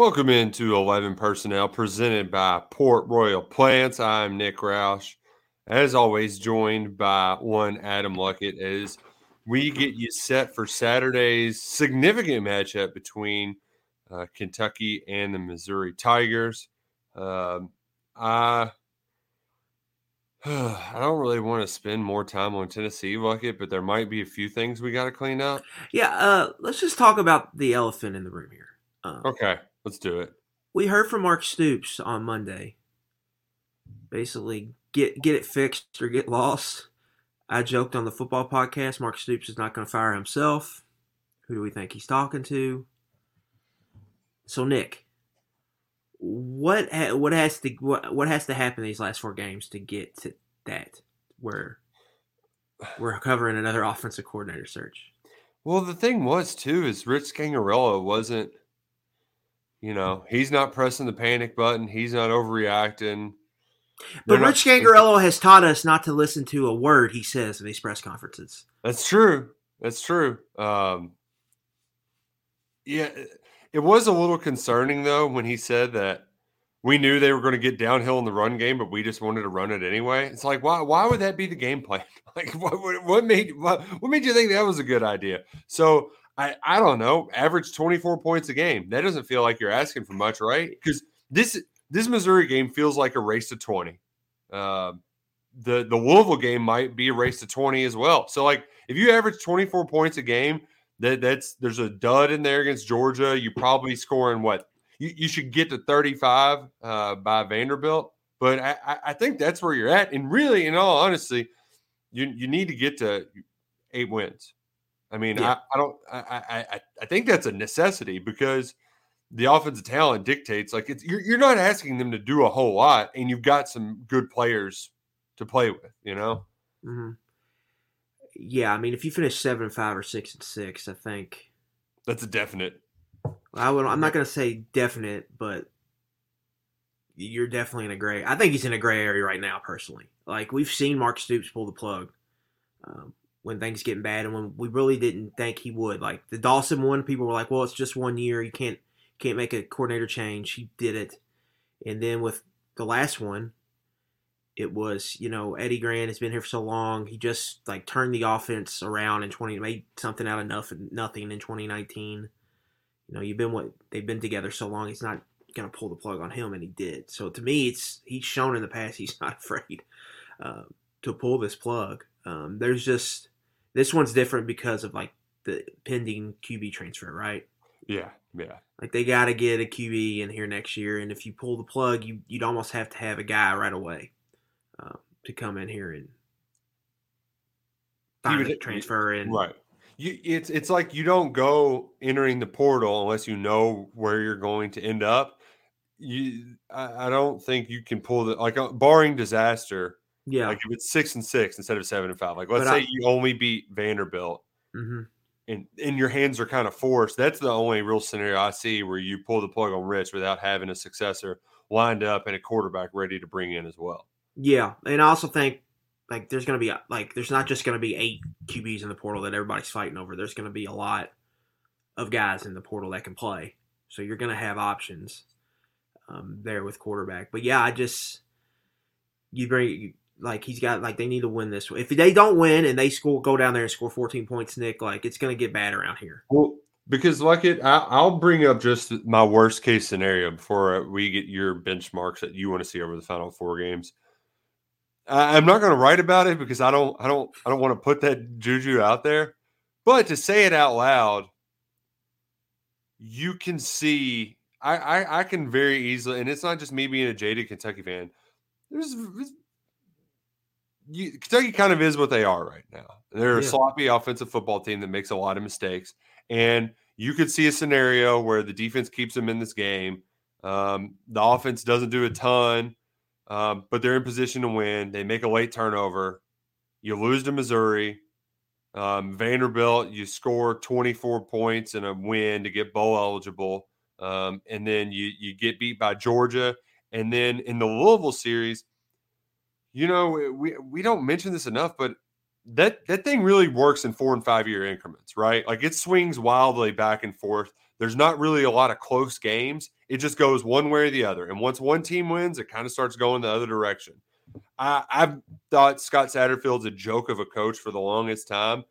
Welcome into 11 Personnel presented by Port Royal Plants. I'm Nick Roush. As always, joined by one Adam Luckett as we get you set for Saturday's significant matchup between uh, Kentucky and the Missouri Tigers. Um, I I don't really want to spend more time on Tennessee Luckett, but there might be a few things we got to clean up. Yeah, uh, let's just talk about the elephant in the room here. Um, Okay, let's do it. We heard from Mark Stoops on Monday. Basically, get get it fixed or get lost. I joked on the football podcast. Mark Stoops is not going to fire himself. Who do we think he's talking to? So Nick, what ha- what has to what what has to happen these last four games to get to that where we're covering another offensive coordinator search? Well, the thing was too is Rich Scangarello wasn't, you know, he's not pressing the panic button. He's not overreacting. But They're not Rich thinking- Scangarello has taught us not to listen to a word he says in these press conferences. That's true. That's true. Um, yeah, it- it was a little concerning though when he said that we knew they were going to get downhill in the run game, but we just wanted to run it anyway. It's like why? Why would that be the game plan? Like what? What, what made what, what made you think that was a good idea? So I I don't know. Average twenty four points a game. That doesn't feel like you're asking for much, right? Because this this Missouri game feels like a race to twenty. Uh, the the Louisville game might be a race to 20 as well. So like if you average 24 points a game, that that's there's a dud in there against Georgia. You probably scoring what you, you should get to 35 uh, by Vanderbilt. But I, I- I think that's where you're at. And really, in all honesty, you you need to get to eight wins. I mean, Yeah. I, I don't I, I I think that's a necessity because the offensive talent dictates like it's you're, you're not asking them to do a whole lot and you've got some good players to play with, you know? hmm Yeah, I mean, if you finish seven and five or six and six, I think That's a definite. I would. I'm not going to say definite, but you're definitely in a gray. I think he's in a gray area right now, personally. Like we've seen Mark Stoops pull the plug um, when things getting bad, and when we really didn't think he would. Like the Dawson one, people were like, "Well, it's just one year. You can't can't make a coordinator change." He did it, and then with the last one, it was you know Eddie Gran has been here for so long. He just like turned the offense around in 20 made something out of nothing nothing in 2019. You know, you've been what they've been together so long. He's not going to pull the plug on him, and he did. So to me, it's he's shown in the past he's not afraid uh, to pull this plug. Um, there's just this one's different because of like the pending QB transfer, right? Yeah, yeah. Like they got to get a QB in here next year, and if you pull the plug, you you'd almost have to have a guy right away uh, to come in here and find would- transfer in. Right. You, it's it's like you don't go entering the portal unless you know where you're going to end up. You, I, I don't think you can pull the like uh, barring disaster. Yeah. Like if it's six and six instead of seven and five. Like let's But say I- you only beat Vanderbilt hmm and and your hands are kind of forced. That's the only real scenario I see where you pull the plug on Rich without having a successor lined up and a quarterback ready to bring in as well. Yeah, and I also think like there's going to be like there's not just going to be eight QBs in the portal that everybody's fighting over. There's going to be a lot of guys in the portal that can play, so you're going to have options um, there with quarterback. But yeah, I just you bring like he's got like they need to win this. If they don't win and they score go down there and score 14 points, Nick, like it's going to get bad around here. Well, because like it, I, I'll bring up just my worst case scenario before we get your benchmarks that you want to see over the final four games. I, I'm not going to write about it because I don't, I don't, I don't want to put that juju out there. But to say it out loud, you can see. I, I, I can very easily, and it's not just me being a jaded Kentucky fan. There's, there's you, Kentucky kind of is what they are right now. They're a sloppy offensive football team that makes a lot of mistakes, and you could see a scenario where the defense keeps them in this game. Um, the offense doesn't do a ton, um, but they're in position to win. They make a late turnover. You lose to Missouri. Um, Vanderbilt, you score 24 points and a win to get bowl eligible. Um, and then you you get beat by Georgia. And then in the Louisville series, you know, eh, we we don't mention this enough, but that that thing really works in four and five year increments, right? Like it swings wildly back and forth. There's not really a lot of close games. It just goes one way or the other. And once one team wins, it kind of starts going the other direction. I, I've thought Scott Satterfield's a joke of a coach for the longest time,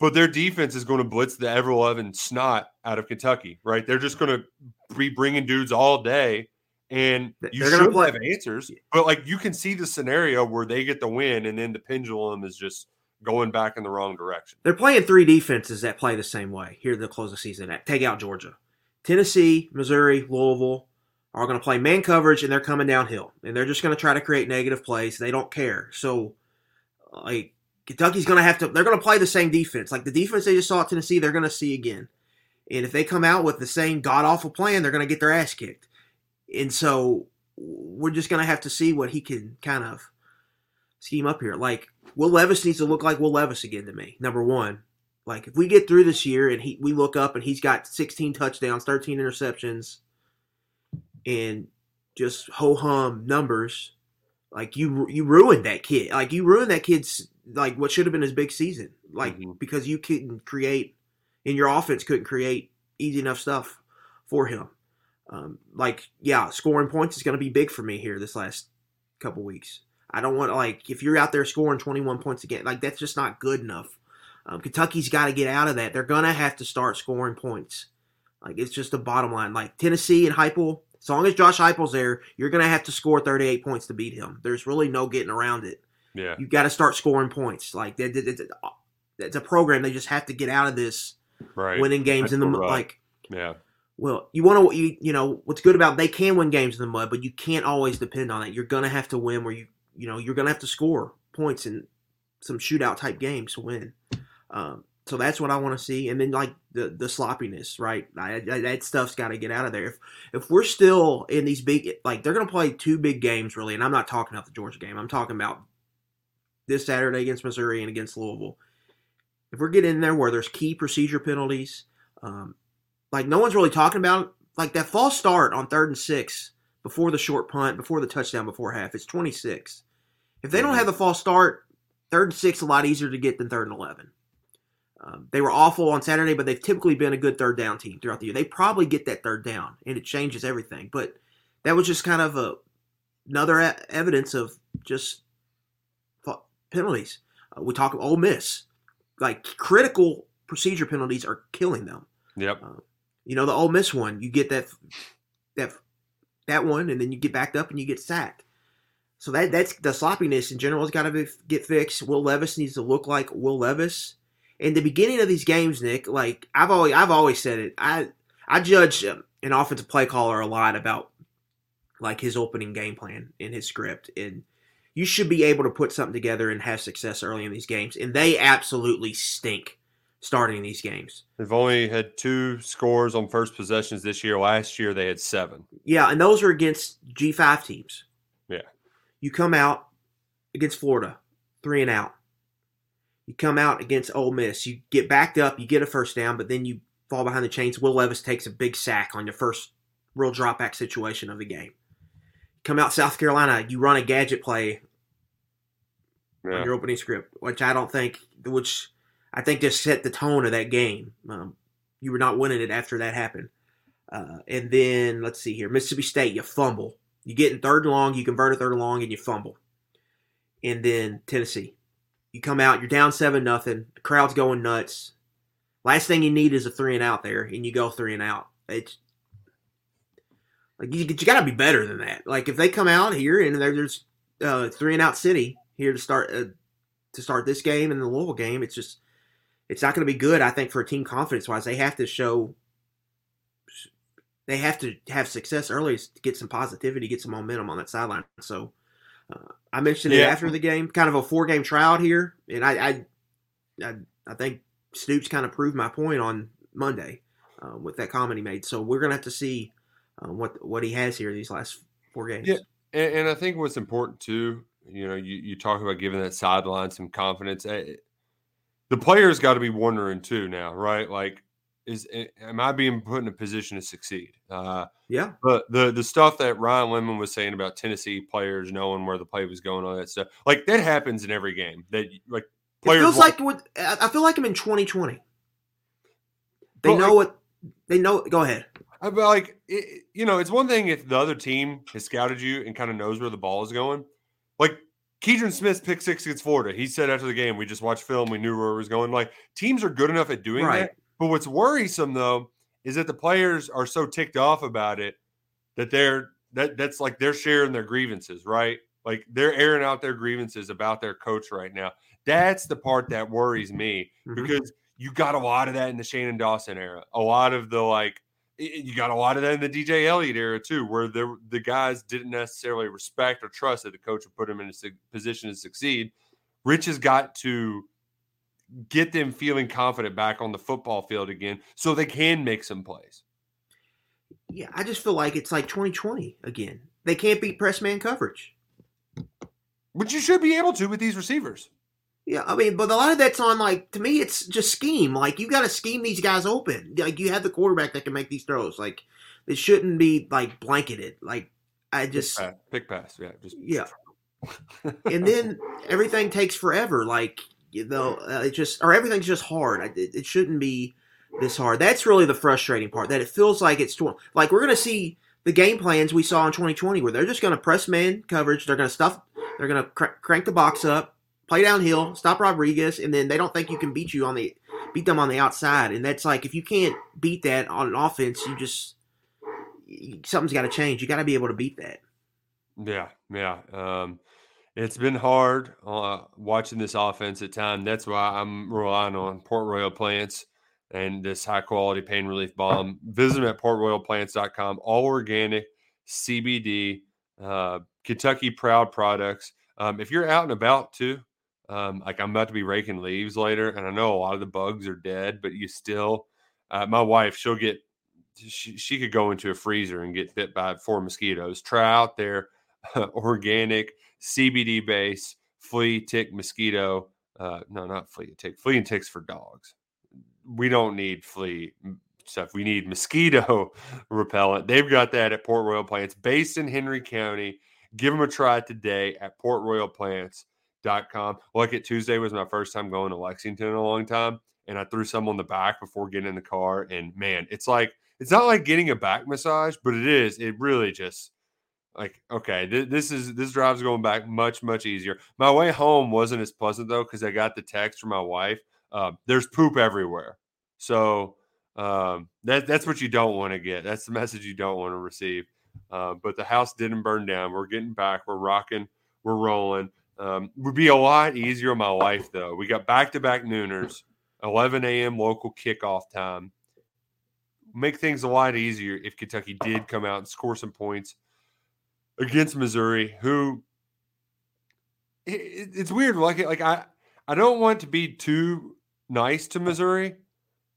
but their defense is going to blitz the ever loving snot out of Kentucky, right? They're just going to be bringing dudes all day, and They're you gonna should play- have answers. But like you can see the scenario where they get the win, and then the pendulum is just going back in the wrong direction. They're playing three defenses that play the same way here to close the season. At take out Georgia, Tennessee, Missouri, Louisville are going to play man coverage, and they're coming downhill, and they're just going to try to create negative plays. They don't care. So, like Kentucky's going to have to. They're going to play the same defense, like the defense they just saw at Tennessee. They're going to see again, and if they come out with the same god awful plan, they're going to get their ass kicked. And so, we're just going to have to see what he can kind of scheme up here. Like Will Levis needs to look like Will Levis again to me. Number one, like if we get through this year and he we look up and he's got 16 touchdowns, 13 interceptions, and just ho hum numbers, like you you ruined that kid. Like you ruined that kid's like what should have been his big season. Like Mhm. because you couldn't create in your offense couldn't create easy enough stuff for him. Um, like yeah, scoring points is going to be big for me here this last couple weeks. I don't want like if you're out there scoring 21 points a game, like that's just not good enough. Um, Kentucky's got to get out of that. They're gonna have to start scoring points. Like it's just the bottom line. Like Tennessee and Heupel, as long as Josh Heupel's there, you're gonna have to score 38 points to beat him. There's really no getting around it. Yeah, You got to start scoring points. Like that, that, that- that's a program. They just have to get out of this right. winning games That's in the mud. rut. like. yeah, Well, you want to you you know what's good about they can win games in the mud, but you can't always depend on it. You're gonna have to win where you you know you're gonna have to score points in some shootout type games to win. Um, so that's what I want to see, and then like the the sloppiness, right? I, I, that stuff's got to get out of there. If if we're still in these big like they're gonna play two big games really, and I'm not talking about the Georgia game. I'm talking about this Saturday against Missouri and against Louisville. If we're getting in there where there's key procedure penalties, um, like no one's really talking about like that false start on third and six before the short punt, before the touchdown, before half. It's 26. If they don't have the false start, third and six a lot easier to get than third and 11. Um, they were awful on Saturday, but they've typically been a good third down team throughout the year. They probably get that third down, and it changes everything. But that was just kind of a another e- evidence of just penalties. Uh, we talk Ole Miss, like critical procedure penalties are killing them. yep. You know, the Ole Miss one, you get that that that one, and then you get backed up and you get sacked. So that that's the sloppiness in general has got to get fixed. Will Levis needs to look like Will Levis. In the beginning of these games, Nick, like I've always I've always said it. I I judge um, an offensive play caller a lot about like his opening game plan in his script, and you should be able to put something together and have success early in these games. And they absolutely stink starting these games. They've only had two scores on first possessions this year. Last year they had seven. Yeah, and those are against G5 teams. Yeah. You come out against Florida, three and out. You come out against Ole Miss. You get backed up, you get a first down, but then you fall behind the chains. Will Levis takes a big sack on your first real drop back situation of the game. Come out South Carolina, you run a gadget play on your opening script, which I don't think, which I think just set the tone of that game. Um, you were not winning it after that happened. Uh, and then let's see here, Mississippi State, you fumble. You get in third long, you convert a third long, and you fumble. And then Tennessee, you come out, you're down seven nothing. The crowd's going nuts. Last thing you need is a three and out there, and you go three and out. It's like you, you got to be better than that. Like if they come out here and there's uh, three and out city here to start uh, to start this game and the Louisville game, it's just it's not going to be good. I think for a team confidence wise, they have to show they have to have success early to get some positivity, get some momentum on that sideline. So Uh, I mentioned yeah. it after the game, kind of a four game tryout here, and I, I, I, I think Stoops kind of proved my point on Monday uh, with that comment he made. So we're gonna have to see uh, what what he has here these last four games. Yeah, and, and, I think what's important too, you know, you you talk about giving that sideline some confidence. Eh, the players got to be wondering too now, right? Like, is am I being put in a position to succeed? Uh, yeah. But the the stuff that Ryan Lemon was saying about Tennessee players knowing where the play was going, all that stuff, like that happens in every game. That like players it feels like with, I feel like I'm in 2020. They know like, what they know. Go ahead. I uh, like it, you know, it's one thing if the other team has scouted you and kind of knows where the ball is going. Like Keidron Smith's pick six against Florida. He said after the game, we just watched film, we knew where it was going. Like teams are good enough at doing right. that. But what's worrisome though is that the players are so ticked off about it that they're that that's like they're sharing their grievances, right? Like they're airing out their grievances about their coach right now. That's the part that worries me mm-hmm. because you got a lot of that in the Shannon Dawson era. A lot of the like you got a lot of that in the DJ Eliot era too, where the the guys didn't necessarily respect or trust that the coach would put them in a position to succeed. Rich has got to get them feeling confident back on the football field again, so they can make some plays. Yeah, I just feel like it's like 2020 again. They can't beat press man coverage, but you should be able to with these receivers. Yeah, I mean, but a lot of that's on like to me, it's just scheme. Like you got to scheme these guys open. Like you have the quarterback that can make these throws. Like it shouldn't be like blanketed. Like I just pick pass, pick pass. yeah, just yeah. and then everything takes forever. Like you know, uh, it just or everything's just hard. It, it, shouldn't be this hard. That's really the frustrating part. That it feels like it's tw- like we're gonna see the game plans we saw in 2020, where they're just gonna press man coverage. They're gonna stuff. They're gonna cr- crank the box up play downhill, stop Rodriguez, and then they don't think you can beat you on the beat them on the outside. And that's like if you can't beat that on offense, you just something's got to change. You got to be able to beat that. Yeah, yeah. Um, it's been hard uh, watching this offense at time. That's why I'm relying on Port Royal Plants and this high quality pain relief balm. Visit them at portroyalplants.com. All organic, CBD, uh, Kentucky proud products. Um, if you're out and about too, um, like I'm about to be raking leaves later, and I know a lot of the bugs are dead, but you still, uh, my wife, she'll get, she, she could go into a freezer and get bit by four mosquitoes. Try out their uh, organic CBD base flea tick mosquito. Uh, no, not flea tick, flea and ticks for dogs. We don't need flea stuff. We need mosquito repellent. They've got that at Port Royal Plants, based in Henry County. Give them a try today at Port Royal Plants com. Look at Tuesday was my first time going to Lexington in a long time. And I threw some on the back before getting in the car. And man, it's like, it's not like getting a back massage, but it is. It really just like, okay, th- this is, this drive's going back much, much easier. My way home wasn't as pleasant though, because I got the text from my wife. Uh, there's poop everywhere. So um, that, that's what you don't want to get. That's the message you don't want to receive. Uh, but the house didn't burn down. We're getting back. We're rocking. We're rolling. Um, would be a lot easier in my life though. We got back to back nooners, 11 a.m. local kickoff time. Make things a lot easier if Kentucky did come out and score some points against Missouri, who it, it's weird. Like like I I don't want to be too nice to Missouri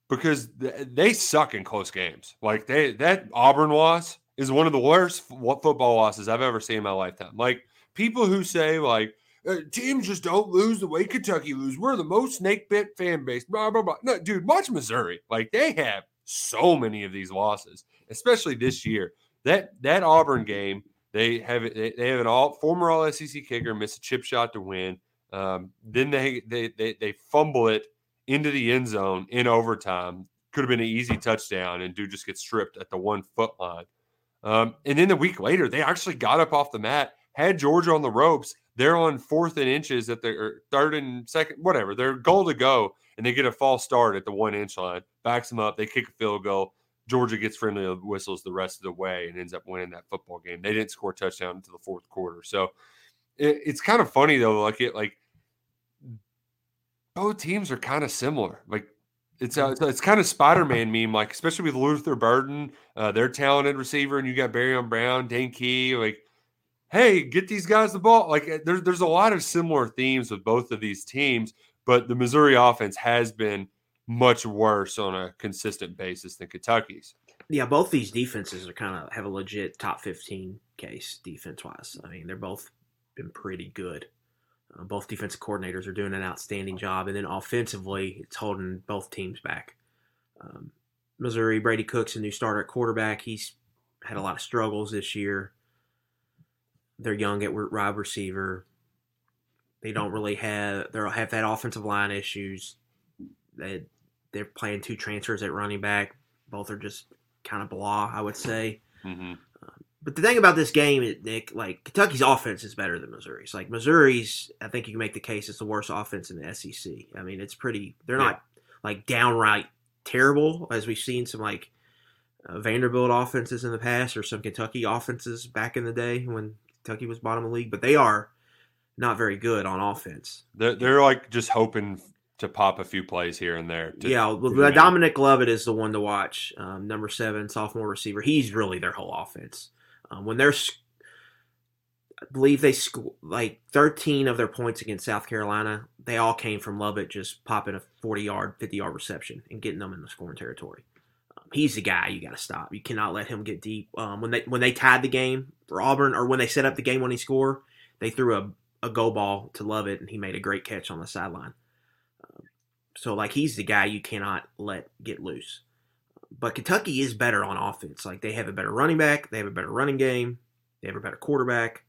because they suck in close games. Like they that Auburn loss is one of the worst football losses I've ever seen in my lifetime. Like people who say like uh, teams just don't lose the way Kentucky lose. We're the most snake bit fan base. Blah blah blah. No, dude, watch Missouri. Like they have so many of these losses, especially this year. That that Auburn game, they have it. They have an all former All SEC kicker miss a chip shot to win. Um, then they, they they they fumble it into the end zone in overtime. Could have been an easy touchdown, and dude just gets stripped at the one foot line. Um, and then the week later, they actually got up off the mat, had Georgia on the ropes, they're on fourth and inches at the third and second, whatever. They're goal to go, and they get a false start at the one inch line. Backs them up. They kick a field goal. Georgia gets friendly whistles the rest of the way and ends up winning that football game. They didn't score a touchdown until the fourth quarter. So it, it's kind of funny though. Like it, like both teams are kind of similar. Like it's a, it's, kind of Spider-Man meme, like especially with Luther Burden, uh, their talented receiver, and you got Barion Brown, Dane Key, like hey, get these guys the ball. Like eh, there's there's a lot of similar themes with both of these teams, but the Missouri offense has been much worse on a consistent basis than Kentucky's. Yeah, both these defenses are kind of have a legit top 15 case defense wise. I mean, they're both been pretty good. Uh, both defensive coordinators are doing an outstanding job, and then offensively, it's holding both teams back. Um, Missouri, Brady Cook's a new starter at quarterback. He's had a lot of struggles this year. They're young at wide receiver. They don't really have they have that offensive line issues. They they're playing two transfers at running back. Both are just kind of blah, I would say. Mm-hmm. But the thing about this game, Nick, like Kentucky's offense is better than Missouri's. Like Missouri's, I think you can make the case it's the worst offense in the SEC. I mean, it's pretty. They're yeah. not like downright terrible as we've seen some like uh, Vanderbilt offenses in the past or some Kentucky offenses back in the day when Kentucky was bottom of the league. But they are not very good on offense. They're, they're like just hoping to pop a few plays here and there. To, yeah, well, Dominic Lovett is the one to watch. Um, number seven, sophomore receiver. He's really their whole offense. Um, when they're, I believe they scored like 13 of their points against South Carolina. They all came from Lovett just popping a 40 yard, 50 yard reception and getting them in the scoring territory. He's the guy you got to stop. You cannot let him get deep. Um, when they when they tied the game for Auburn, or when they set up the game when he scored, they threw a a go ball to Lovett and he made a great catch on the sideline. Um, so like he's the guy you cannot let get loose. But Kentucky is better on offense. Like they have a better running back, they have a better running game, they have a better quarterback,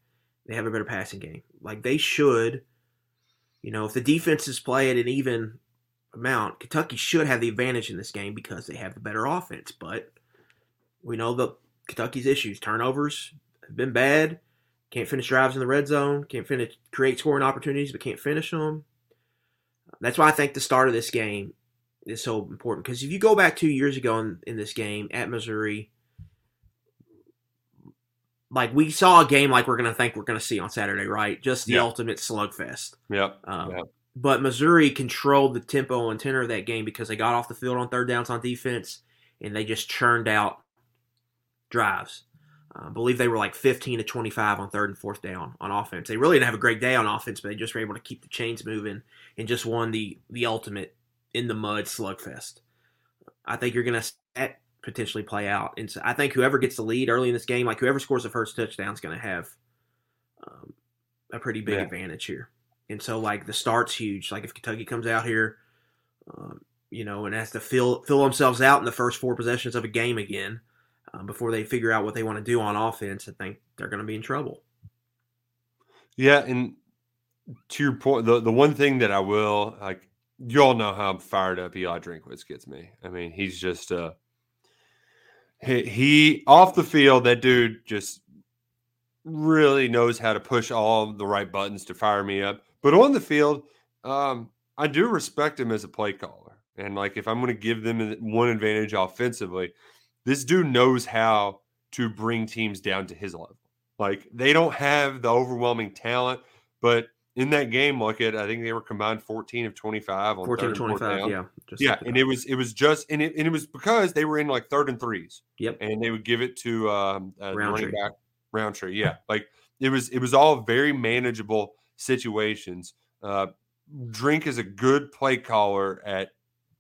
they have a better passing game. Like they should, you know, if the defenses play at an even amount, Kentucky should have the advantage in this game because they have the better offense. But we know the Kentucky's issues. Turnovers have been bad. Can't finish drives in the red zone. Can't finish create scoring opportunities, but can't finish them. That's why I think the start of this game is so important because if you go back two years ago in, in this game at Missouri, like we saw a game like we're going to think we're going to see on Saturday, right? Just the yep. ultimate slugfest. Yep. Um, yep. But Missouri controlled the tempo and tenor of that game because they got off the field on third downs on defense and they just churned out drives. Uh, I believe they were like 15 to 25 on third and fourth down on offense. They really didn't have a great day on offense, but they just were able to keep the chains moving and just won the the ultimate in the mud slugfest. I think you're going to potentially play out. And so I think whoever gets the lead early in this game, like whoever scores the first touchdown, is going to have um, a pretty big yeah. advantage here. And so, like the start's huge. Like if Kentucky comes out here, um, you know, and has to fill fill themselves out in the first four possessions of a game again um, before they figure out what they want to do on offense, I think they're going to be in trouble. Yeah, and to your point, the the one thing that I will like you all know how I'm fired up Eli Drinkwitz gets me. I mean, he's just uh he, he off the field, that dude just really knows how to push all the right buttons to fire me up. But on the field, um, I do respect him as a play caller. And like if I'm going to give them one advantage offensively, this dude knows how to bring teams down to his level. Like they don't have the overwhelming talent, but in that game, look at I think they were combined 14 of 25 on 14 25, yeah. yeah, and it was it was just and it, and it was because they were in like third and threes. Yep. And they would give it to um uh, running back Rountree. Yeah. Like it was it was all very manageable situations. Uh Drink is a good play caller at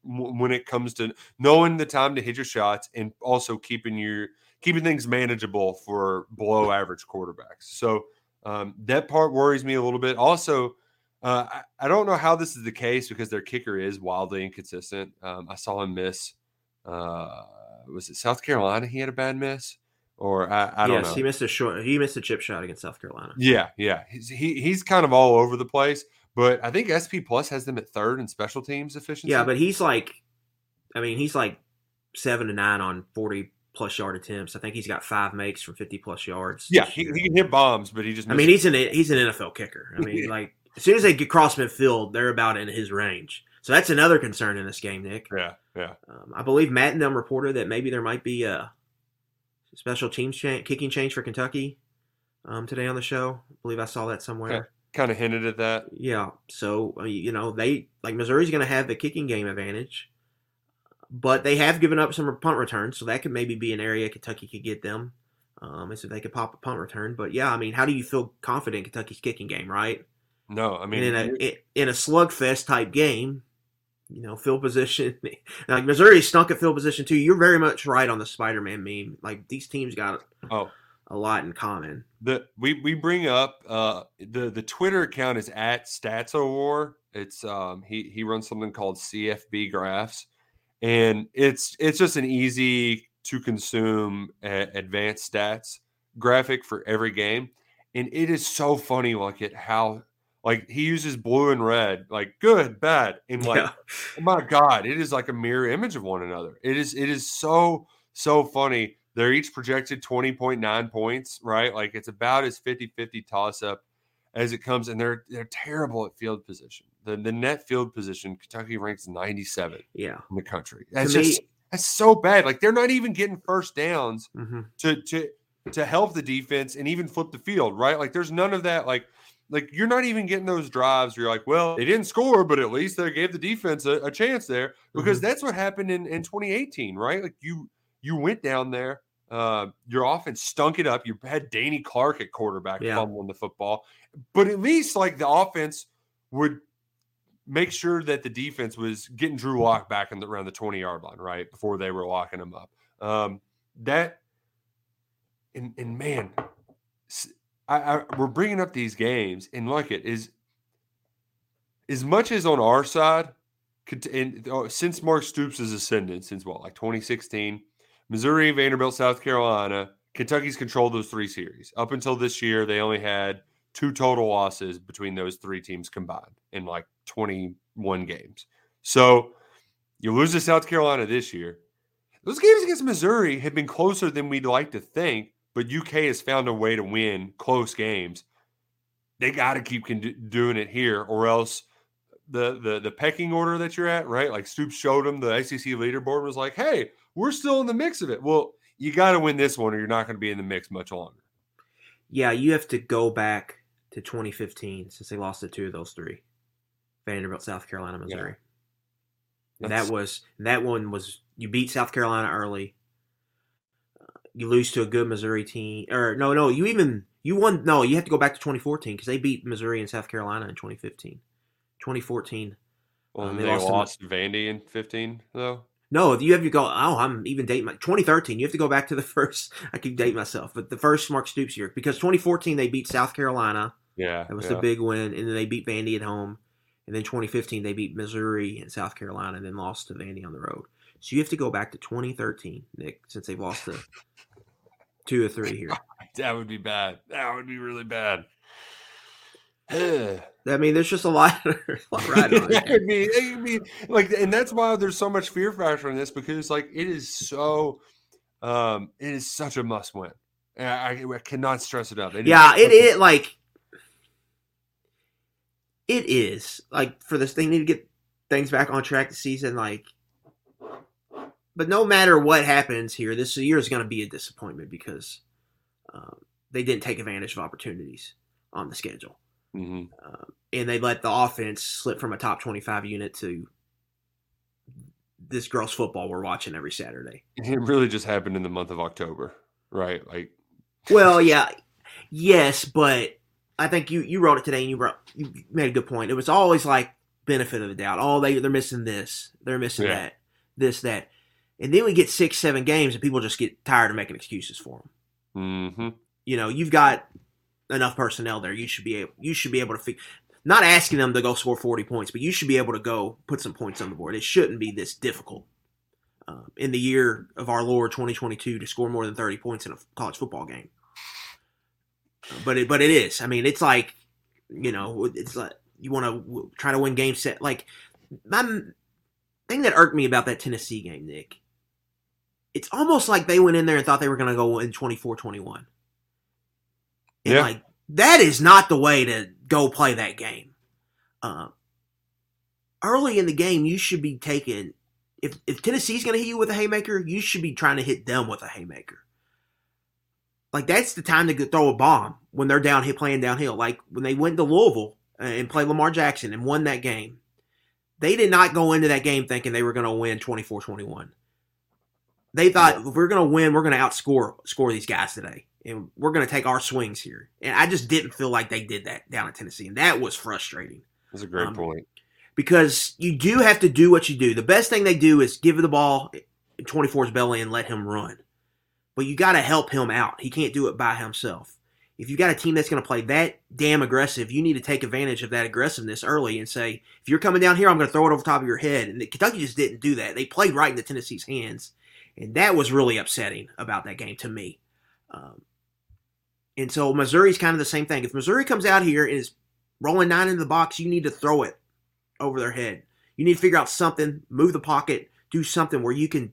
when it comes to knowing the time to hit your shots and also keeping your keeping things manageable for below average quarterbacks. So um, that part worries me a little bit. Also, uh, I, I, don't know how this is the case because their kicker is wildly inconsistent. Um, I saw him miss. Uh, was it South Carolina? He had a bad miss, or I, I don't know. yes, know. he missed a short. He missed a chip shot against South Carolina. Yeah, yeah. He's, he he's kind of all over the place. But I think SP Plus has them at third in special teams efficiency. Yeah, but he's like, I mean, he's like seven to nine on forty plus yard attempts. I think he's got five makes from 50 plus yards. Yeah, he, he can hit bombs, but he just. I mean, he's an he's an NFL kicker. I mean, like as soon as they get cross midfield, they're about in his range. So that's another concern in this game, Nick. Yeah, yeah. Um, I believe Matt and them reported that maybe there might be a special teams cha- kicking change for Kentucky um, today on the show. I believe I saw that somewhere. Yeah, kind of hinted at that. Yeah. So uh, you know they like Missouri's going to have the kicking game advantage but they have given up some punt returns, so that could maybe be an area Kentucky could get them. um, and so they could pop a punt return. But yeah, I mean, how do you feel confident in Kentucky's kicking game, right? No, I mean and in a in a slugfest type game, you know, field position. like Missouri stunk at field position too. You're very much right on the Spider-Man meme. Like these teams got oh a lot in common. The we we bring up uh the the Twitter account is at Stats War. It's um he he runs something called CFB Graphs, and it's it's just an easy to consume uh, advanced stats graphic for every game, and it is so funny. Look at how like he uses blue and red, like good, bad, and like yeah. oh my god, it is like a mirror image of one another. It is it is so so funny. They're each projected 20.9 points, right? Like it's about as 50-50 toss up as it comes, and they're they're terrible at field position. The the net field position, Kentucky ranks 97 yeah. in the country. That's to just me, that's so bad. Like they're not even getting first downs mm-hmm. to to to help the defense and even flip the field, right? Like there's none of that. Like like you're not even getting those drives where you're like, well, they didn't score, but at least they gave the defense a, a chance there because mm-hmm. that's what happened in, in 2018, right? Like you you went down there, uh, your offense stunk it up. You had Danny Clark at quarterback yeah. fumbling the football, but at least like the offense would make sure that the defense was getting Drew Lock back in the, around the 20 yard line, right before they were locking him up. Um, that and and man, I, I, we're bringing up these games, and look, it is as much as on our side, and, uh, since Mark Stoops' ascended, since what, like 2016, Missouri, Vanderbilt, South Carolina, Kentucky's controlled those three series. Up until this year, they only had two total losses between those three teams combined in like 21 games. So you lose to South Carolina this year. Those games against Missouri have been closer than we'd like to think but UK has found a way to win close games. They got to keep con- doing it here, or else the the the pecking order that you're at, right? Like Stoops showed them the SEC leaderboard was like, "Hey, we're still in the mix of it." Well, you got to win this one, or you're not going to be in the mix much longer. Yeah, you have to go back to 2015 since they lost to two of those three: Vanderbilt, South Carolina, Missouri. Yeah. that was that one was you beat South Carolina early you lose to a good Missouri team, or no, no, you even you won. No, you have to go back to 2014 because they beat Missouri and South Carolina in 2015. 2014. Well, um, they, they, lost, to Vandy in 15 though. No, you have to go. Oh, I'm even dating my 2013. You have to go back to the first. I keep dating myself, but the first Mark Stoops year because 2014 they beat South Carolina. Yeah, that was yeah. the big win, and then they beat Vandy at home, and then 2015 they beat Missouri and South Carolina, and then lost to Vandy on the road. So you have to go back to 2013, Nick, since they've lost to two or three here. that would be bad. That would be really bad. I mean, there's just a lot, a lot on it. could be, it could be like, and that's why there's so much fear factor in this because, like, it is so, um, it is such a must win. I, I, cannot stress it enough. It yeah, it is like, it is like for this thing need to get things back on track this season. Like, but no matter what happens here, this year is going to be a disappointment because um, they didn't take advantage of opportunities on the schedule. Mm-hmm. Um, and they let the offense slip from a top 25 unit to this girls' football we're watching every Saturday. It really just happened in the month of October, right? Like, well, yeah, yes, but I think you you wrote it today and you brought you made a good point. It was always like benefit of the doubt. Oh, they they're missing this, they're missing yeah. that, this that. And then we get six, seven games, and people just get tired of making excuses for them. Mm-hmm. You know, you've got enough personnel there. You should be able. You should be able to. Fig- not asking them to go score forty points, but you should be able to go put some points on the board. It shouldn't be this difficult uh, in the year of our Lord 2022 to score more than 30 points in a college football game. Uh, but it, but it is. I mean, it's like you know, it's like you want to try to win game set. Like my thing that irked me about that Tennessee game, Nick, it's almost like they went in there and thought they were going to go in 24-21. And yeah. like that is not the way to go play that game. Uh, early in the game, you should be taking if if Tennessee's going to hit you with a haymaker, you should be trying to hit them with a haymaker. Like that's the time to throw a bomb when they're down playing downhill. Like when they went to Louisville and played Lamar Jackson and won that game, they did not go into that game thinking they were going to win 24-21 They thought if we're going to win, we're going to outscore score these guys today, and we're going to take our swings here. And I just didn't feel like they did that down at Tennessee, and that was frustrating. That's a great Um, point. because you do have to do what you do. The best thing they do is give the ball in 24's belly and let him run. But you got to help him out. He can't do it by himself. If you got a team that's going to play that damn aggressive, you need to take advantage of that aggressiveness early and say, if you're coming down here, I'm going to throw it over top of your head. And Kentucky just didn't do that. They played right into Tennessee's hands. And that was really upsetting about that game to me. Um, and so Missouri's kind of the same thing. If Missouri comes out here and is rolling nine into the box, you need to throw it over their head. You need to figure out something, move the pocket, do something where you can,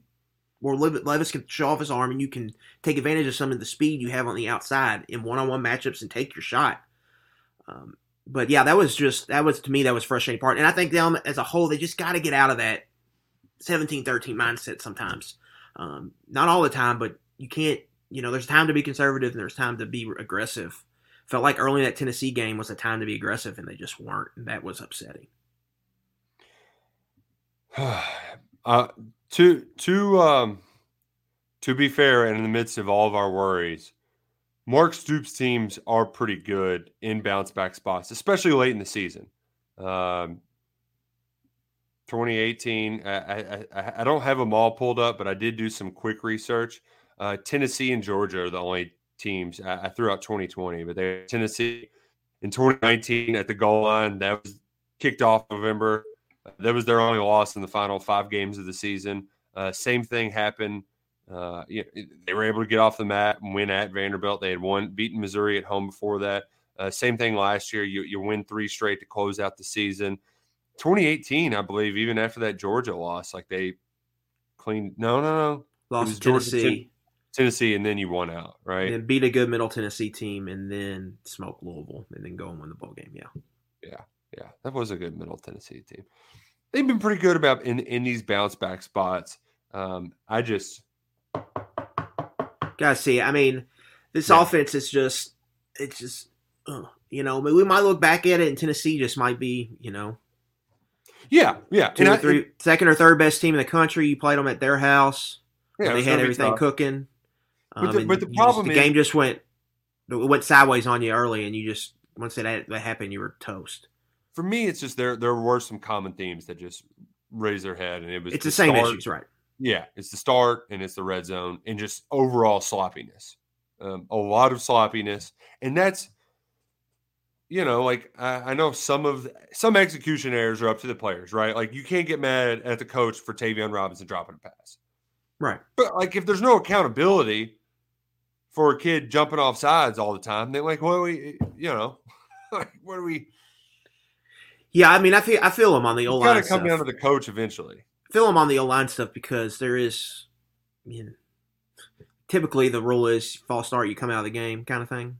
where Levis can show off his arm and you can take advantage of some of the speed you have on the outside in one-on-one matchups and take your shot. Um, but yeah, that was just that was to me that was frustrating part, and I think them as a whole they just got to get out of that 17-13 mindset sometimes. Um, not all the time, but you can't. You know, there's time to be conservative and there's time to be aggressive. Felt like early in that Tennessee game was a time to be aggressive, and they just weren't, and that was upsetting. uh, to to um, to be fair, and in the midst of all of our worries, Mark Stoops teams are pretty good in bounce back spots, especially late in the season. Um, 2018, I, I, I, don't have them all pulled up, but I did do some quick research. Uh, Tennessee and Georgia are the only teams I, I threw out 2020, but they Tennessee in 2019 at the goal line that was kicked off November. That was their only loss in the final five games of the season. Uh, same thing happened. Uh, you know, they were able to get off the mat and win at Vanderbilt. They had won, beaten Missouri at home before that. Uh, same thing last year. You, you win three straight to close out the season. 2018, I believe, even after that Georgia loss, like they cleaned. No, no, no. Lost to Georgia, Tennessee, Tennessee, and then you won out, right? and beat a good Middle Tennessee team, and then smoke Louisville, and then go and win the bowl game. Yeah, Yeah, that was a good Middle Tennessee team. They've been pretty good about in in these bounce back spots. Um, I just gotta see. I mean, this Yeah. offense is just it's just uh, you know. I mean, we might look back at it, and Tennessee just might be you know yeah, yeah, two and or I- three, second or third best team in the country. You played them at their house. yeah, they had everything cooking. But the- but the problem the is- game just went it went sideways on you early, and you just once that that happened, you were toast. For me, it's just there there were some common themes that just raised their head, and it was It's the same start- issues, right? Yeah, it's the start and it's the red zone and just overall sloppiness. Um, a lot of sloppiness, and that's you know, like I, I know some of some execution errors are up to the players, right? Like you can't get mad at the coach for Tayvion Robinson dropping a pass, Right. but like if there's no accountability for a kid jumping off sides all the time, then like what we, you know, like what do we? Yeah, I mean, I feel I feel them on the O Got to line come stuff. down to the coach eventually. feel them on the O line stuff because there is, you know, typically the rule is false start, you come out of the game, kind of thing.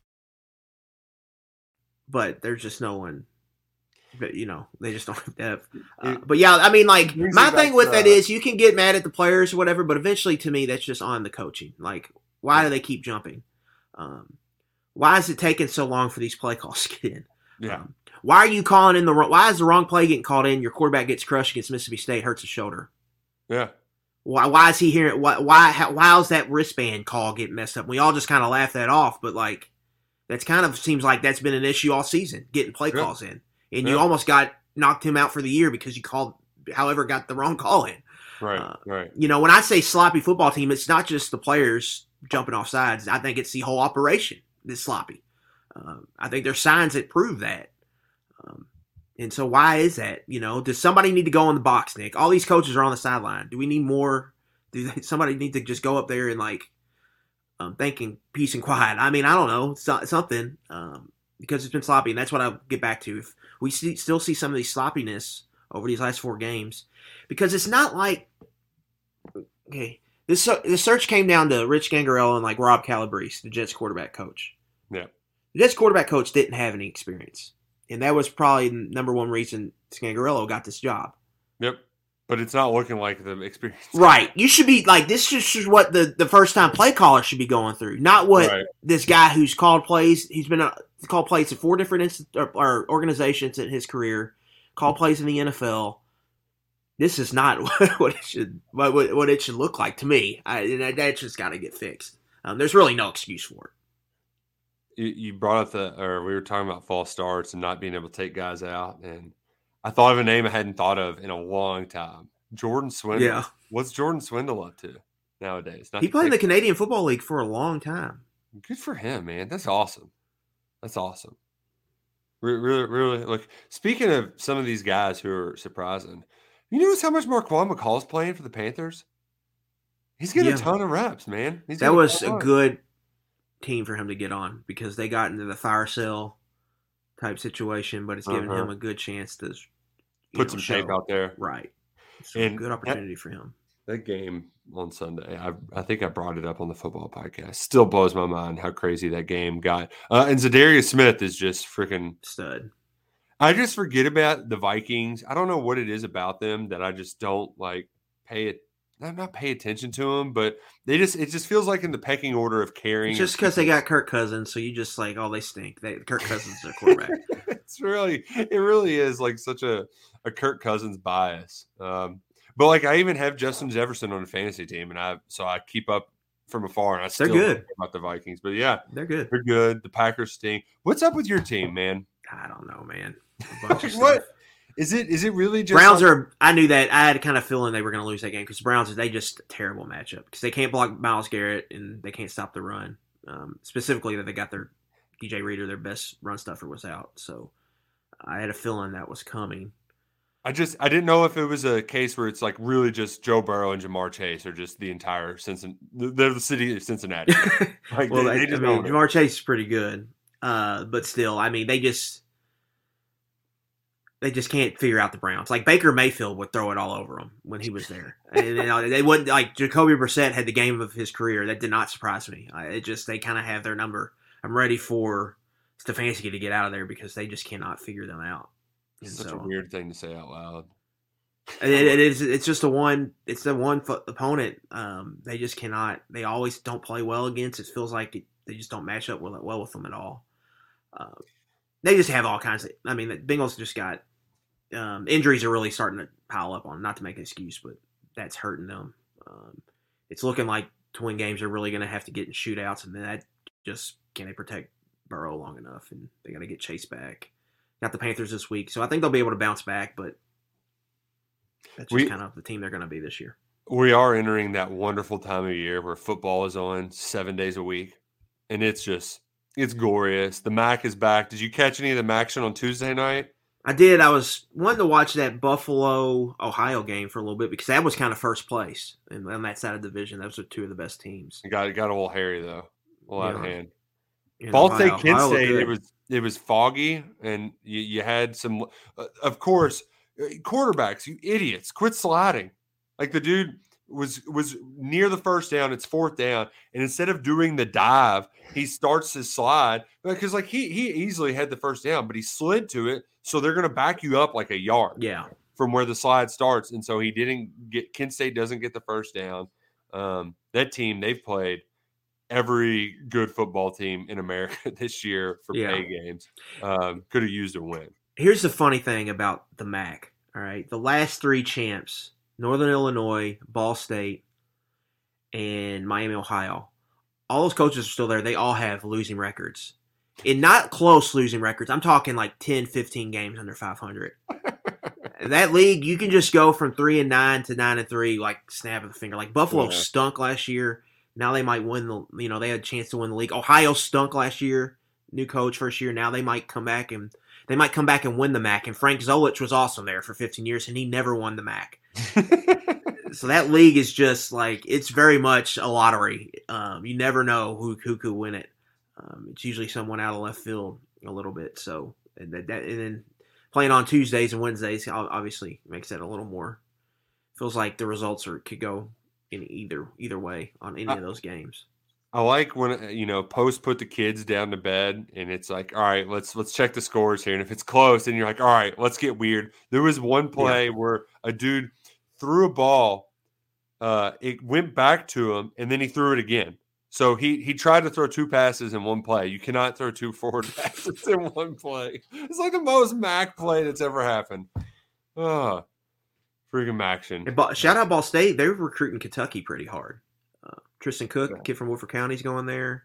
But there's just no one. But you know, they just don't have depth. Uh, but yeah, I mean, like my thing with that uh, is you can get mad at the players or whatever, but eventually, to me, that's just on the coaching. Like, why do they keep jumping? Um, why is it taking so long for these play calls to get in? Yeah. Um, why are you calling in the wrong? Why is the wrong play getting called in? Your quarterback gets crushed against Mississippi State, hurts his shoulder. Yeah. Why? Why is he hearing? Why? Why? How, why's that wristband call getting messed up? We all just kind of laugh that off, but like, that's kind of seems like that's been an issue all season, getting play Yeah. calls in, and you almost got knocked him out for the year because you called, however, got the wrong call in. Right, Uh, right. You know, when I say sloppy football team, it's not just the players jumping off sides. I think it's the whole operation that's sloppy. Um, I think there's signs that prove that. Um, and so, why is that? You know, does somebody need to go in the box, Nick? All these coaches are on the sideline. Do we need more? Do they, somebody need to just go up there and like um, thinking peace and quiet? I mean, I don't know, so, something um, because it's been sloppy, and that's what I'll get back to. If we see, still see some of these sloppiness over these last four games, because it's not like okay, this the search came down to Rich Scangarello and like Rob Calabrese, the Jets quarterback coach. Yeah. The Jets quarterback coach didn't have any experience, and that was probably the number one reason Scangarello got this job. Yep. But it's not looking like the experience. Right. You should be like this. Is just what the the first time play caller should be going through, not what Right. this guy who's called plays. He's been uh, called plays at four different inst- or, or organizations in his career. Called plays in the NFL. This is not what it should what, what it should look like to me. I, and that, just got to get fixed. Um, there's really no excuse for it. you, you brought up the, or we were talking about false starts and not being able to take guys out. And I thought of a name I hadn't thought of in a long time Jordan Swindle. Yeah. What's Jordan Swindle up to nowadays? Not He played in the Canadian Football League for a long time. Good for him, man. That's awesome. That's awesome. Re- Really, really. Look, speaking of some of these guys who are surprising, you notice how much Marquan McCall's playing for the Panthers? He's getting Yeah. a ton of reps, man. He's That was a good team for him to get on because they got into the fire sale type situation, but it's giving Uh-huh. him a good chance to Put know, some shape out there. Right. So And good that- opportunity for him. That game on Sunday, I, I think I brought it up on the football podcast. Still blows my mind how crazy that game got. Uh, and Za'Darius Smith is just freaking. Stud. I just forget about the Vikings. I don't know what it is about them that I just don't like pay it. I'm not pay attention to them, but they just it just feels like in the pecking order of carrying. It's just because they got Kirk Cousins, so you just like, oh, they stink. They, Kirk Cousins is their quarterback. it's really it really is like such a a Kirk Cousins bias. Um, but like I even have Justin Jefferson on a fantasy team, and I so I keep up from afar, and I still good. think about the Vikings. But yeah, They're good. they're good. The Packers stink. What's up with your team, man? I don't know, man. A bunch of What? Stuff. Is it is it really just Browns like- are. I knew that. I had a kind of feeling they were going to lose that game because Browns they just a terrible matchup because they can't block Myles Garrett and they can't stop the run. Um, specifically, that they got their DJ Reader, their best run stuffer, was out. So I had a feeling that was coming. I just I didn't know if it was a case where it's like really just Joe Burrow and Ja'Marr Chase or just the entire Cincinnati. They're the city of Cincinnati. Like well, they, they, they I just mean. Ja'Marr Chase is pretty good, uh, but still, I mean, they just they just can't figure out the Browns. Like Baker Mayfield would throw it all over them when he was there, and you know, they wouldn't like Jacoby Brissett had the game of his career. That did not surprise me. I, it just they kind of have their number. I'm ready for Stefanski to get out of there because they just cannot figure them out. It's such so- a weird thing to say out loud. it, it is. It's just a one. It's the one fo- opponent. Um, they just cannot. They always don't play well against. It feels like it, they just don't match up well, well with them at all. Uh, they just have all kinds of. I mean, the Bengals just got um, injuries are really starting to pile up on. Not to make an excuse, but that's hurting them. Um, it's looking like twin games are really going to have to get in shootouts, and that just can they protect Burrow long enough, and they got to get Chase back. Got the Panthers this week, so I think they'll be able to bounce back, but that's just We- kind of the team they're going to be this year. We are entering that wonderful time of year where football is on seven days a week, and it's just it's glorious. The MAC is back. Did you catch any of the action on Tuesday night? I did. I was wanting to watch that Buffalo Ohio game for a little bit because that was kind of first place and on that side of the division. Those are two of the best teams. Got got a little hairy though, a lot of hand. And Ball State, Kent Ohio State, it was it was foggy, and you, you had some. Uh, of course, uh, quarterbacks, you idiots, quit sliding. Like the dude was was near the first down. It's fourth down, and instead of doing the dive, he starts his slide because like he he easily had the first down, but he slid to it, so they're going to back you up like a yard yeah. from where the slide starts, and so he didn't get. Kent State doesn't get the first down. Um, that team they've played every good football team in America this year for Yeah. pay games. Um, could have used a win. Here's the funny thing about the MAC. All right, the last three champs: Northern Illinois, Ball State, and Miami, Ohio. All those coaches are still there. They all have losing records. And not close losing records. I'm talking like 10, 15 games under 500. that league, you can just go from three and nine to nine and three, like snap of the finger. Like Buffalo Yeah. stunk last year. Now they might win the. You know, they had a chance to win the league. Ohio stunk last year. New coach first year. Now they might come back and they might come back and win the MAC. And Frank Solich was awesome there for 15 years, and he never won the MAC. so that league is just like it's very much a lottery. Um, you never know who who could win it. Um, it's usually someone out of left field a little bit. So and that, that and then playing on Tuesdays and Wednesdays obviously makes that a little more. Feels like the results are could go in either either way on any of those games. I like when uh, you know post put the kids down to bed and it's like, all right, let's let's check the scores here. And if it's close, then you're like, all right, let's get weird. There was one play where a dude threw a ball, uh, it went back to him, and then he threw it again. So he he tried to throw two passes in one play. You cannot throw two forward passes in one play. It's like the most MAC play that's ever happened. Oh, freaking action. Ball, shout out Ball State. They're recruiting Kentucky pretty hard. Uh, Tristan Cook, Yeah. kid from Woodford County's going there.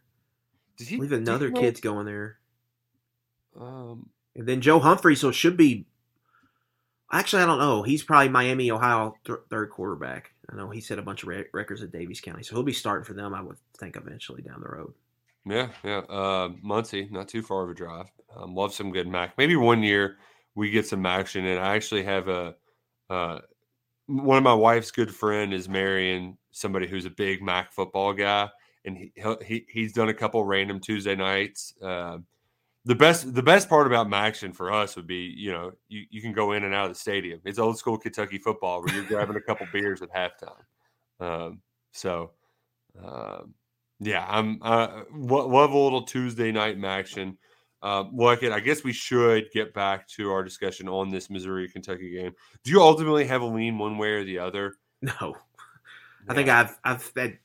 Did I he believe did another he kid's going there. Um, And then Joe Humphrey, so it should be. Actually, I don't know. He's probably Miami, Ohio th- third quarterback. I know he set a bunch of re- records at Daviess County, so he'll be starting for them. I would think eventually down the road. Yeah, yeah. Uh, Muncie, not too far of a drive. Um, love some good MAC. Maybe one year we get some action. And I actually have a uh, one of my wife's good friend is marrying somebody who's a big MAC football guy, and he he'll- he's done a couple random Tuesday nights. Uh, the best the best part about MACtion for us would be you know you, you can go in and out of the stadium. It's old school Kentucky football where you're grabbing a couple beers at halftime. Um, so. Um, yeah, I'm uh, lo- love a little Tuesday night action. Um, like it, I guess we should get back to our discussion on this Missouri Kentucky game. Do you ultimately have a lean one way or the other? No, I think I've I've had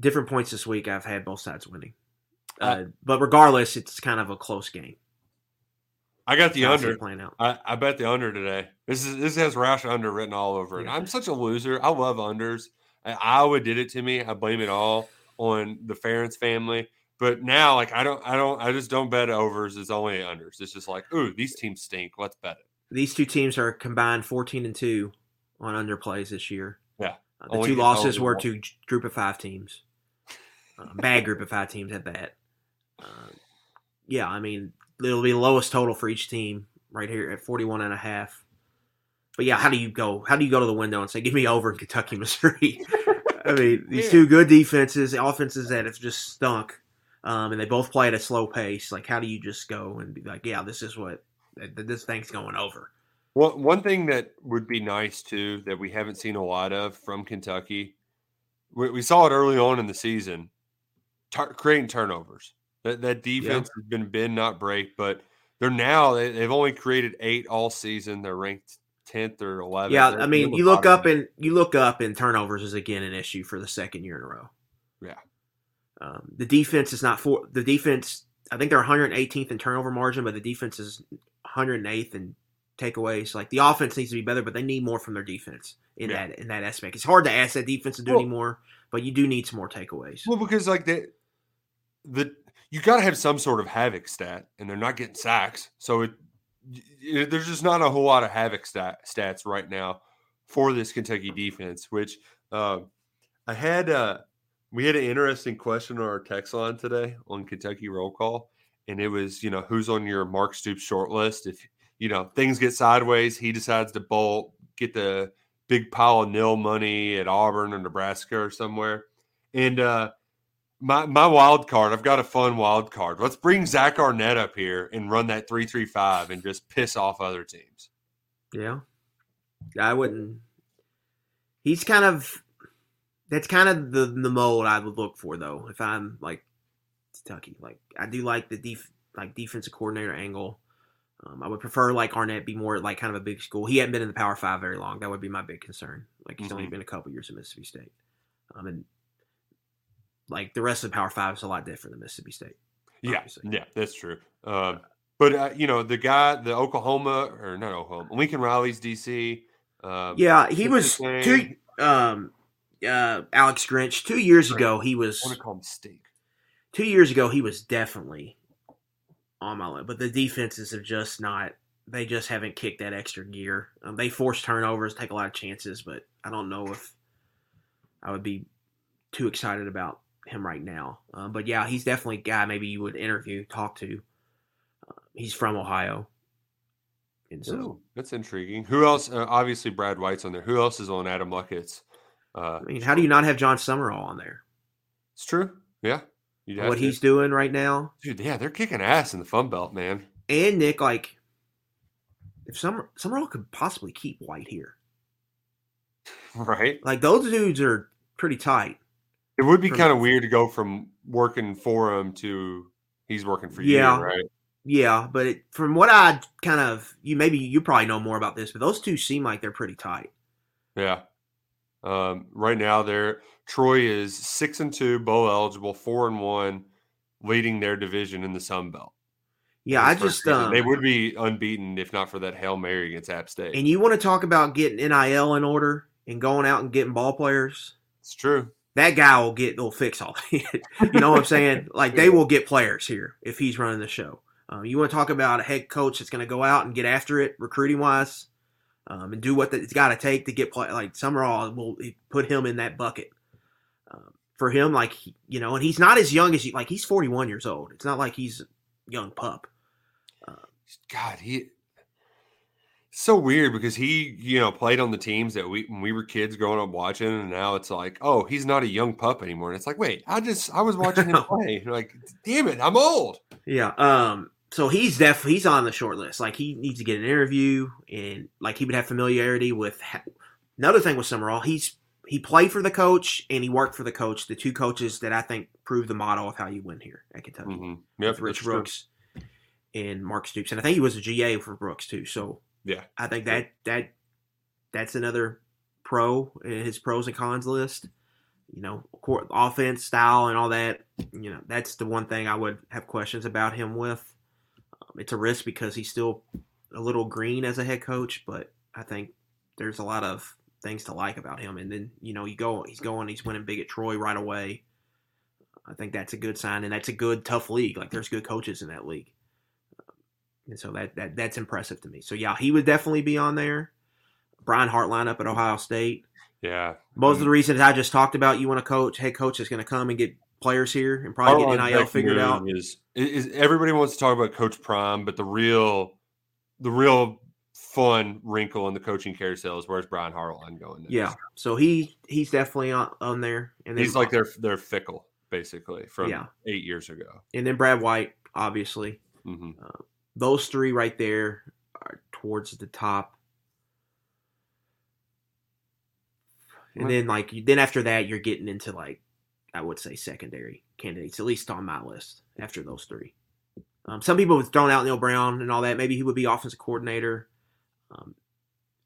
different points this week. I've had both sides winning, uh, Uh, but regardless, it's kind of a close game. I got the under. playing out. I, I bet the under today. This is this has Roush under written all over it. Yeah. I'm such a loser. I love unders. I, Iowa did it to me. I blame it all on the Ferentz family. But now, like I don't, I don't, I just don't bet overs. It's only unders. It's just like, ooh, these teams stink. Let's bet it. These two teams are combined fourteen and two on underplays this year. Yeah. Uh, the Only two losses were to group of five teams, uh, bad group of five teams at that. Uh, yeah, I mean it'll be the lowest total for each team right here at 41 and a half. But yeah, how do you go? How do you go to the window and say, "Give me over in Kentucky, Missouri"? I mean, these Yeah. two good defenses, offenses that have just stunk, um, and they both play at a slow pace. Like, how do you just go and be like, "Yeah, this is what th- th- this thing's going over"? One one thing that would be nice too that we haven't seen a lot of from Kentucky, we, we saw it early on in the season, tur creating turnovers. That that defense has been bend not break, but they're now they, they've only created eight all season. They're ranked tenth or eleventh. Yeah, They're I mean, you look up and you look up, and turnovers is again an issue for the second year in a row. Yeah. Um, the defense is not for the defense. I think they're 118th in turnover margin, but the defense is 108th in takeaways. Like the offense needs to be better, but they need more from their defense in Yeah. that in that aspect. It's hard to ask that defense to do Well- anymore, but you do need some more takeaways. Well, because like the the you got to have some sort of havoc stat, and they're not getting sacks, so it, y- there's just not a whole lot of havoc stat, stats right now for this Kentucky defense. Which uh, I had uh, we had an interesting question on our text line today on Kentucky roll call, and it was you know who's on your Mark Stoops short list if you know things get sideways, he decides to bolt, get the big pile of NIL money at Auburn or Nebraska or somewhere, and uh my my wild card. I've got a fun wild card. Let's bring Zach Arnett up here and run that three three five and just piss off other teams. Yeah. I wouldn't. He's kind of. That's kind of the the mold I would look for though. If I'm like Kentucky, like I do like the def like defensive coordinator angle. Um, I would prefer like Arnett be more like kind of a big school. He hadn't been in the Power Five very long. That would be my big concern. Like he's only Mhm. been a couple years at Mississippi State. Um, and like the rest of the Power Five is a lot different than Mississippi State. Yeah, Obviously. yeah, that's true. Um, but uh, you know the guy, the Oklahoma or not Oklahoma, Lincoln Riley's DC. Um, Yeah, he was two. Um, uh, Alex Grinch two years ago. He was I want to call him Steak. two years ago he was definitely on my list, but the defenses have just not they just haven't kicked that extra gear. Um, they force turnovers, take a lot of chances, but I don't know if I would be too excited about him right now. Um, but yeah, he's definitely a guy maybe you would interview, talk to. Uh, he's from Ohio, and so Ooh, that's intriguing. Who else? Uh, obviously, Brad White's on there. Who else is on Adam Luckett's? Uh, I mean, how do you not have Jon Sumrall on there? it's true. Yeah. What to. he's doing right now, Dude, yeah, they're kicking ass in the Fun Belt, man. and Nick, like, if Summer Sumrall could possibly keep White here, Right? like those dudes are pretty tight. It would be kind of weird to go from working for him to he's working for Yeah. you, right? Yeah, but it, from what I kind of you maybe you probably know more about this, but those two seem like they're pretty tight. Yeah. Um, right now, they're Troy is six and two, bowl eligible, four and one, leading their division in the Sun Belt. Yeah, I just um, they would be unbeaten if not for that hail mary against App State. and you want to talk about getting NIL in order and going out and getting ball players. it's true. That guy will get will fix all that. you know what I'm saying? Like they will get players here if he's running the show. Um, you want to talk about a head coach that's going to go out and get after it recruiting wise, um, and do what it's got to take to get play. Like Sumrall will put him in that bucket. Um, for him, like you know, and he's not as young as you. Like he's 41 years old. It's not like he's a young pup. God, he so weird because he, you know, played on the teams that we when we were kids growing up watching, and now it's like, oh, he's not a young pup anymore. And it's like, wait, I just I was watching him play. Like, damn it, I'm old. Yeah. Um. So he's definitely he's on the short list. Like he needs to get an interview, and like he would have familiarity with. Ha- Another thing with Sumrall, he's he played for the coach and he worked for the coach. The two coaches that I think prove the model of how you win here at Kentucky. hmm Yep, with Rich that's true. Brooks and Mark Stoops, and I think he was a GA for Brooks too. So Yeah, I think that that that's another pro in his pros and cons list. You know, court, offense style and all that. You know, that's the one thing I would have questions about him with. Um, it's a risk because he's still a little green as a head coach, but I think there's a lot of things to like about him. And then you know, you go, he's going, he's winning big at Troy right away. I think that's a good sign, and that's a good tough league. Like there's good coaches in that league. And so that, that that's impressive to me. So yeah, he would definitely be on there. Brian Hartline up at Ohio State. yeah. Most of the reasons I just talked about, you want a coach, head coach is going to come and get players here and probably get NIL figured out. Is, is everybody wants to talk about Coach Prime, but the real, the real fun wrinkle in the coaching carousel is where's Brian Hartline going? next? Yeah, so he he's definitely on, on there. And then he's like they're they're fickle basically from Yeah. eight years ago. and then Brad White, obviously. hmm Those three right there are towards the top. And then like then after that, you're getting into like I would say secondary candidates, at least on my list. After those three, um, some people have thrown out Neal Brown and all that. Maybe he would be offensive coordinator. Um,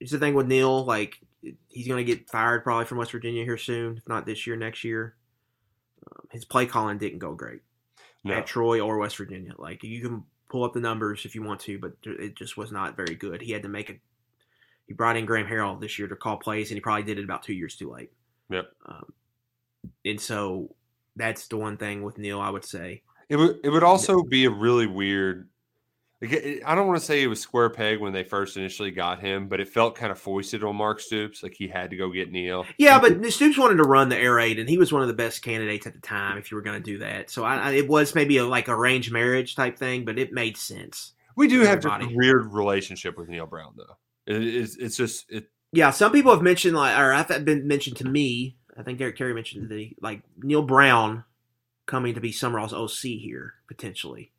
it's the thing with Neal, like he's going to get fired probably from West Virginia here soon, if not this year, next year. Um, his play calling didn't go great No, at Troy or West Virginia. Like you can pull up the numbers if you want to, but it just was not very good. He had to make a. He brought in Graham Harrell this year to call plays, and he probably did it about two years too late. Yep. Um, and so that's the one thing with Neal, I would say. it would it would also be a really weird. I don't want to say it was square peg when they first initially got him, but it felt kind of foisted on Mark Stoops, like he had to go get Neal. Yeah, but Stoops wanted to run the air raid, and he was one of the best candidates at the time. If you were going to do that, so I, I, it was maybe like a, like arranged marriage type thing, but it made sense. We do have a weird relationship with Neal Brown, though. It, it's it's just it. Yeah, some people have mentioned like, or I've been mentioned to me. I think Derek Carey mentioned the like Neal Brown coming to be Sumrall's OC here potentially.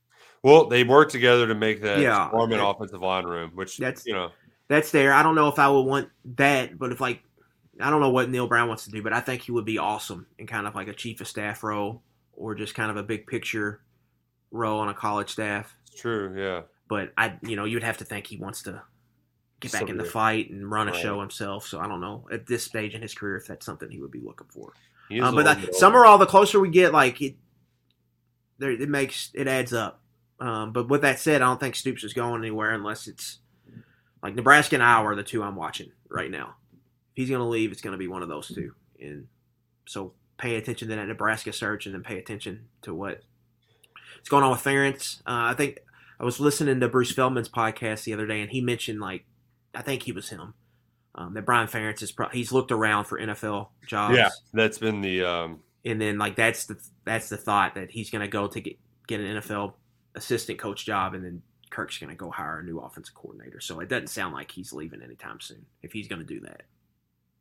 Well, they work together to make that Yeah, that- offensive line room, which That's- you know That's there. I don't know if I would want that, but if like I don't know what Neal Brown wants to do, but I think he would be awesome in kind of like a chief of staff role or just kind of a big picture role on a college staff. it's true. Yeah, But I, you know, you'd have to think he wants to get back in the fight and run a Right. show himself. So I don't know at this stage in his career if that's something he would be looking for. Um, but that, bit Sumrall, the closer we get, like it, there it makes it adds up. Um, but with that said, I don't think Stoops is going anywhere unless it's like Nebraska and Iowa are the two I'm watching right now. If he's going to leave, it's going to be one of those two. And so pay attention to that Nebraska search, and then pay attention to what is going on with Ferentz. Uh, I think I was listening to Bruce Feldman's podcast the other day, and he mentioned like, I think he was him, um, that Brian Ferentz is pro- he's looked around for NFL jobs. Yeah, that's been the um, and then like that's the that's the thought that he's going to go to get get an NFL assistant coach job, and then Kirk's going to go hire a new offensive coordinator. So it doesn't sound like he's leaving anytime soon if he's going to do that.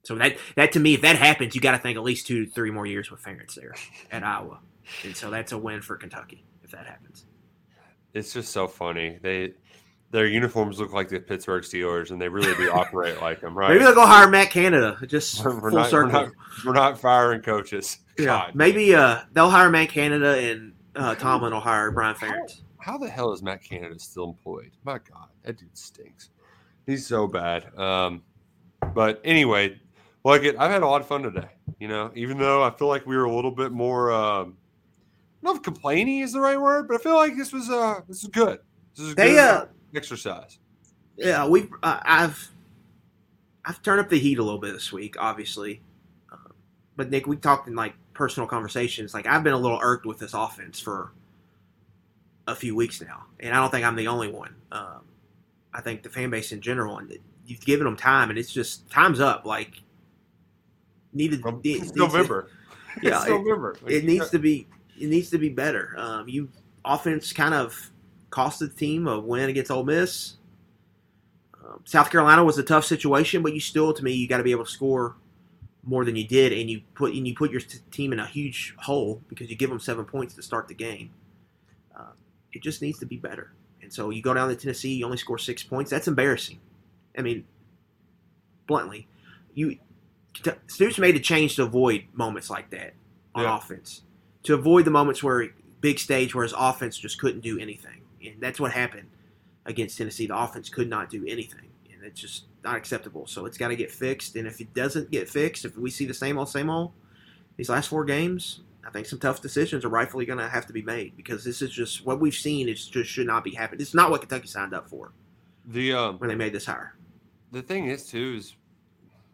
So that that to me, if that happens, you got to think at least two to three more years with Ferentz there at Iowa, and so that's a win for Kentucky if that happens. it's just so funny. They their uniforms look like the Pittsburgh Steelers, and they really do operate like them, right? Maybe they'll go hire Matt Canada, just We're- we're full not- we're circle. not- We're not firing coaches. yeah, God. maybe uh, they'll hire Matt Canada and uh, Tomlin will hire Brian Ferentz. How the hell is Matt Canada still employed? My God, that dude stinks. He's so bad. Um, but anyway, like it, I've had a lot of fun today. You know, even though I feel like we were a little bit more, um, I don't know if complaining is the right word, but I feel like this was uh this is good. This is a They good uh, exercise. yeah, we uh, I've I've turned up the heat a little bit this week, obviously. Uh, but Nick, we talked in like personal conversations. Like I've been a little irked with this offense for a few weeks now, and I don't think I'm the only one. Um, I think the fan base in general, and you've given them time, and it's just time's up. Like needed. It- It's needs to- November. Yeah, it's it- November. Like, it needs to be it needs to be better. Um, you offense kind of costed the team a win against Ole Miss. Um, South Carolina was a tough situation, but you still, to me, you got to be able to score more than you did, and you put and you put your t- team in a huge hole because you give them seven points to start the game. Uh, it just needs to be better, and so you go down to Tennessee, you only score six points. That's embarrassing. I mean, bluntly, you Stoops made a change to avoid moments like that on Yeah. offense, to avoid the moments where big stage where his offense just couldn't do anything, and that's what happened against Tennessee. The offense could not do anything, and it's just not acceptable. So it's got to get fixed, and if it doesn't get fixed, if we see the same old same old these last four games, I think some tough decisions are rightfully going to have to be made because this is just what we've seen. It just should not be happening. It's not what Kentucky signed up for the um when they made this hire. the thing is too is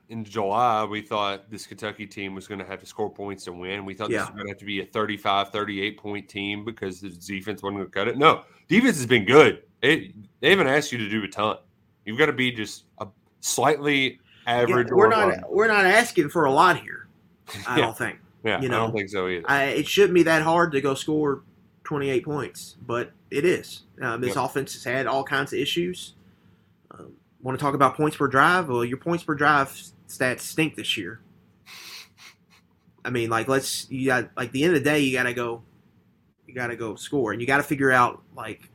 in July we thought this Kentucky team was going to have to score points to win. We thought this was going to have to be a 35 38 point team because the defense wasn't going to cut it. No, defense has been good. It, they haven't asked you to do a ton. You've got to be just a slightly average. Yeah, we're not we're not asking for a lot here. I Yeah. don't think. Yeah, you know, I don't think so either. I, it shouldn't be that hard to go score 28 points, but it is. Um, this Yep. offense has had all kinds of issues. Um, Want to talk about points per drive? Well, your points per drive stats stink this year. I mean, like let's you got like the end of the day, you got to go, you got to go score, and you got to figure out like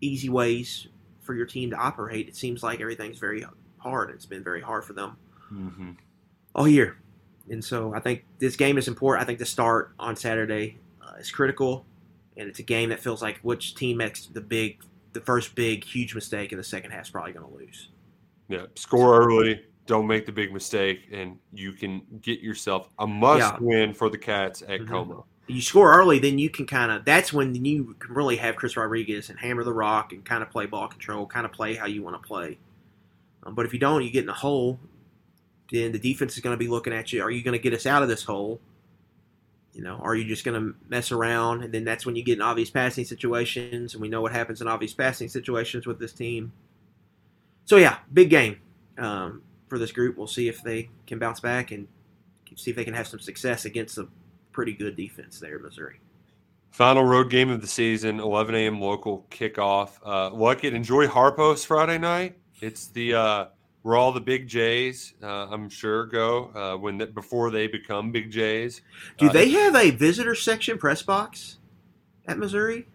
easy ways for your team to operate. It seems like everything's very hard. It's been very hard for them hmm all year. And so I think this game is important. I think the start on Saturday uh, is critical, and it's a game that feels like which team makes the big, the first big, huge mistake in the second half is probably going to lose. Yeah, score early. Don't make the big mistake, and you can get yourself a must Yeah. win for the Cats at Mhm. CoMo. You score early, then you can kind of. That's when you can really have Chris Rodriguez and hammer the rock and kind of play ball control, kind of play how you want to play. Um, but if you don't, you get in a hole. Then the defense is going to be looking at you. Are you going to get us out of this hole? You know, are you just going to mess around? And then that's when you get in obvious passing situations, and we know what happens in obvious passing situations with this team. So yeah, big game um, for this group. We'll see if they can bounce back and see if they can have some success against a pretty good defense there in Missouri. Final road game of the season, 11 a.m. local kickoff. Uh, Luckett, enjoy Harpos Friday night. It's the uh, where all the big Jays, uh, I'm sure, go uh, when the, before they become big Jays. Do Uh, they have a visitor section press box at Missouri?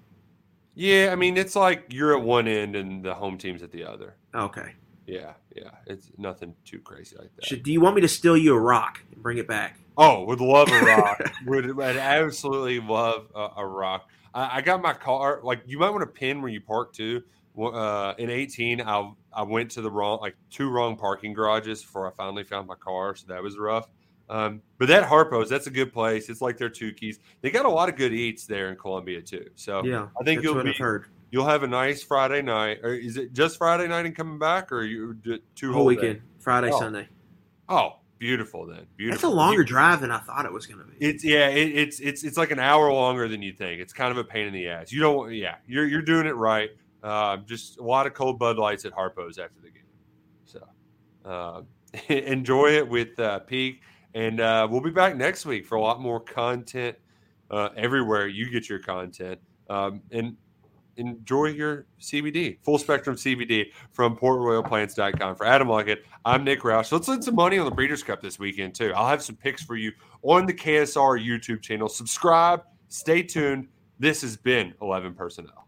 Yeah, I mean it's like you're at one end and the home team's at the other. Okay. Yeah, yeah, it's nothing too crazy like that. Should, do you want me to steal you a rock and bring it back? Oh, would love a rock. would, would absolutely love a, a rock. I, I got my car. Like you might want to pin where you park too. Uh, in 18, I I went to the wrong like two wrong parking garages before I finally found my car, so that was rough. Um, but that Harpo's, that's a good place. It's like their two keys. They got a lot of good eats there in Columbia too. So Yeah, I think you'll be, heard. you'll have a nice Friday night. Or is it just Friday night and coming back, or you do two Whole weekend, Friday, Oh, Sunday. Oh, beautiful then. Beautiful. That's a longer drive than I thought it was going to be. It's yeah, it, it's it's it's like an hour longer than you think. It's kind of a pain in the ass. You don't, yeah, you're you're doing it right. Uh, just a lot of cold Bud Lights at Harpo's after the game. So uh, enjoy it with uh, Peak. And uh, we'll be back next week for a lot more content uh, everywhere you get your content. Um, and enjoy your CBD, full spectrum CBD from portroyalplants.com. For Adam Luckett, I'm Nick Roush. Let's win some money on the Breeders' Cup this weekend, too. I'll have some picks for you on the KSR YouTube channel. Subscribe, stay tuned. This has been 11 Personnel.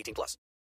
18 plus.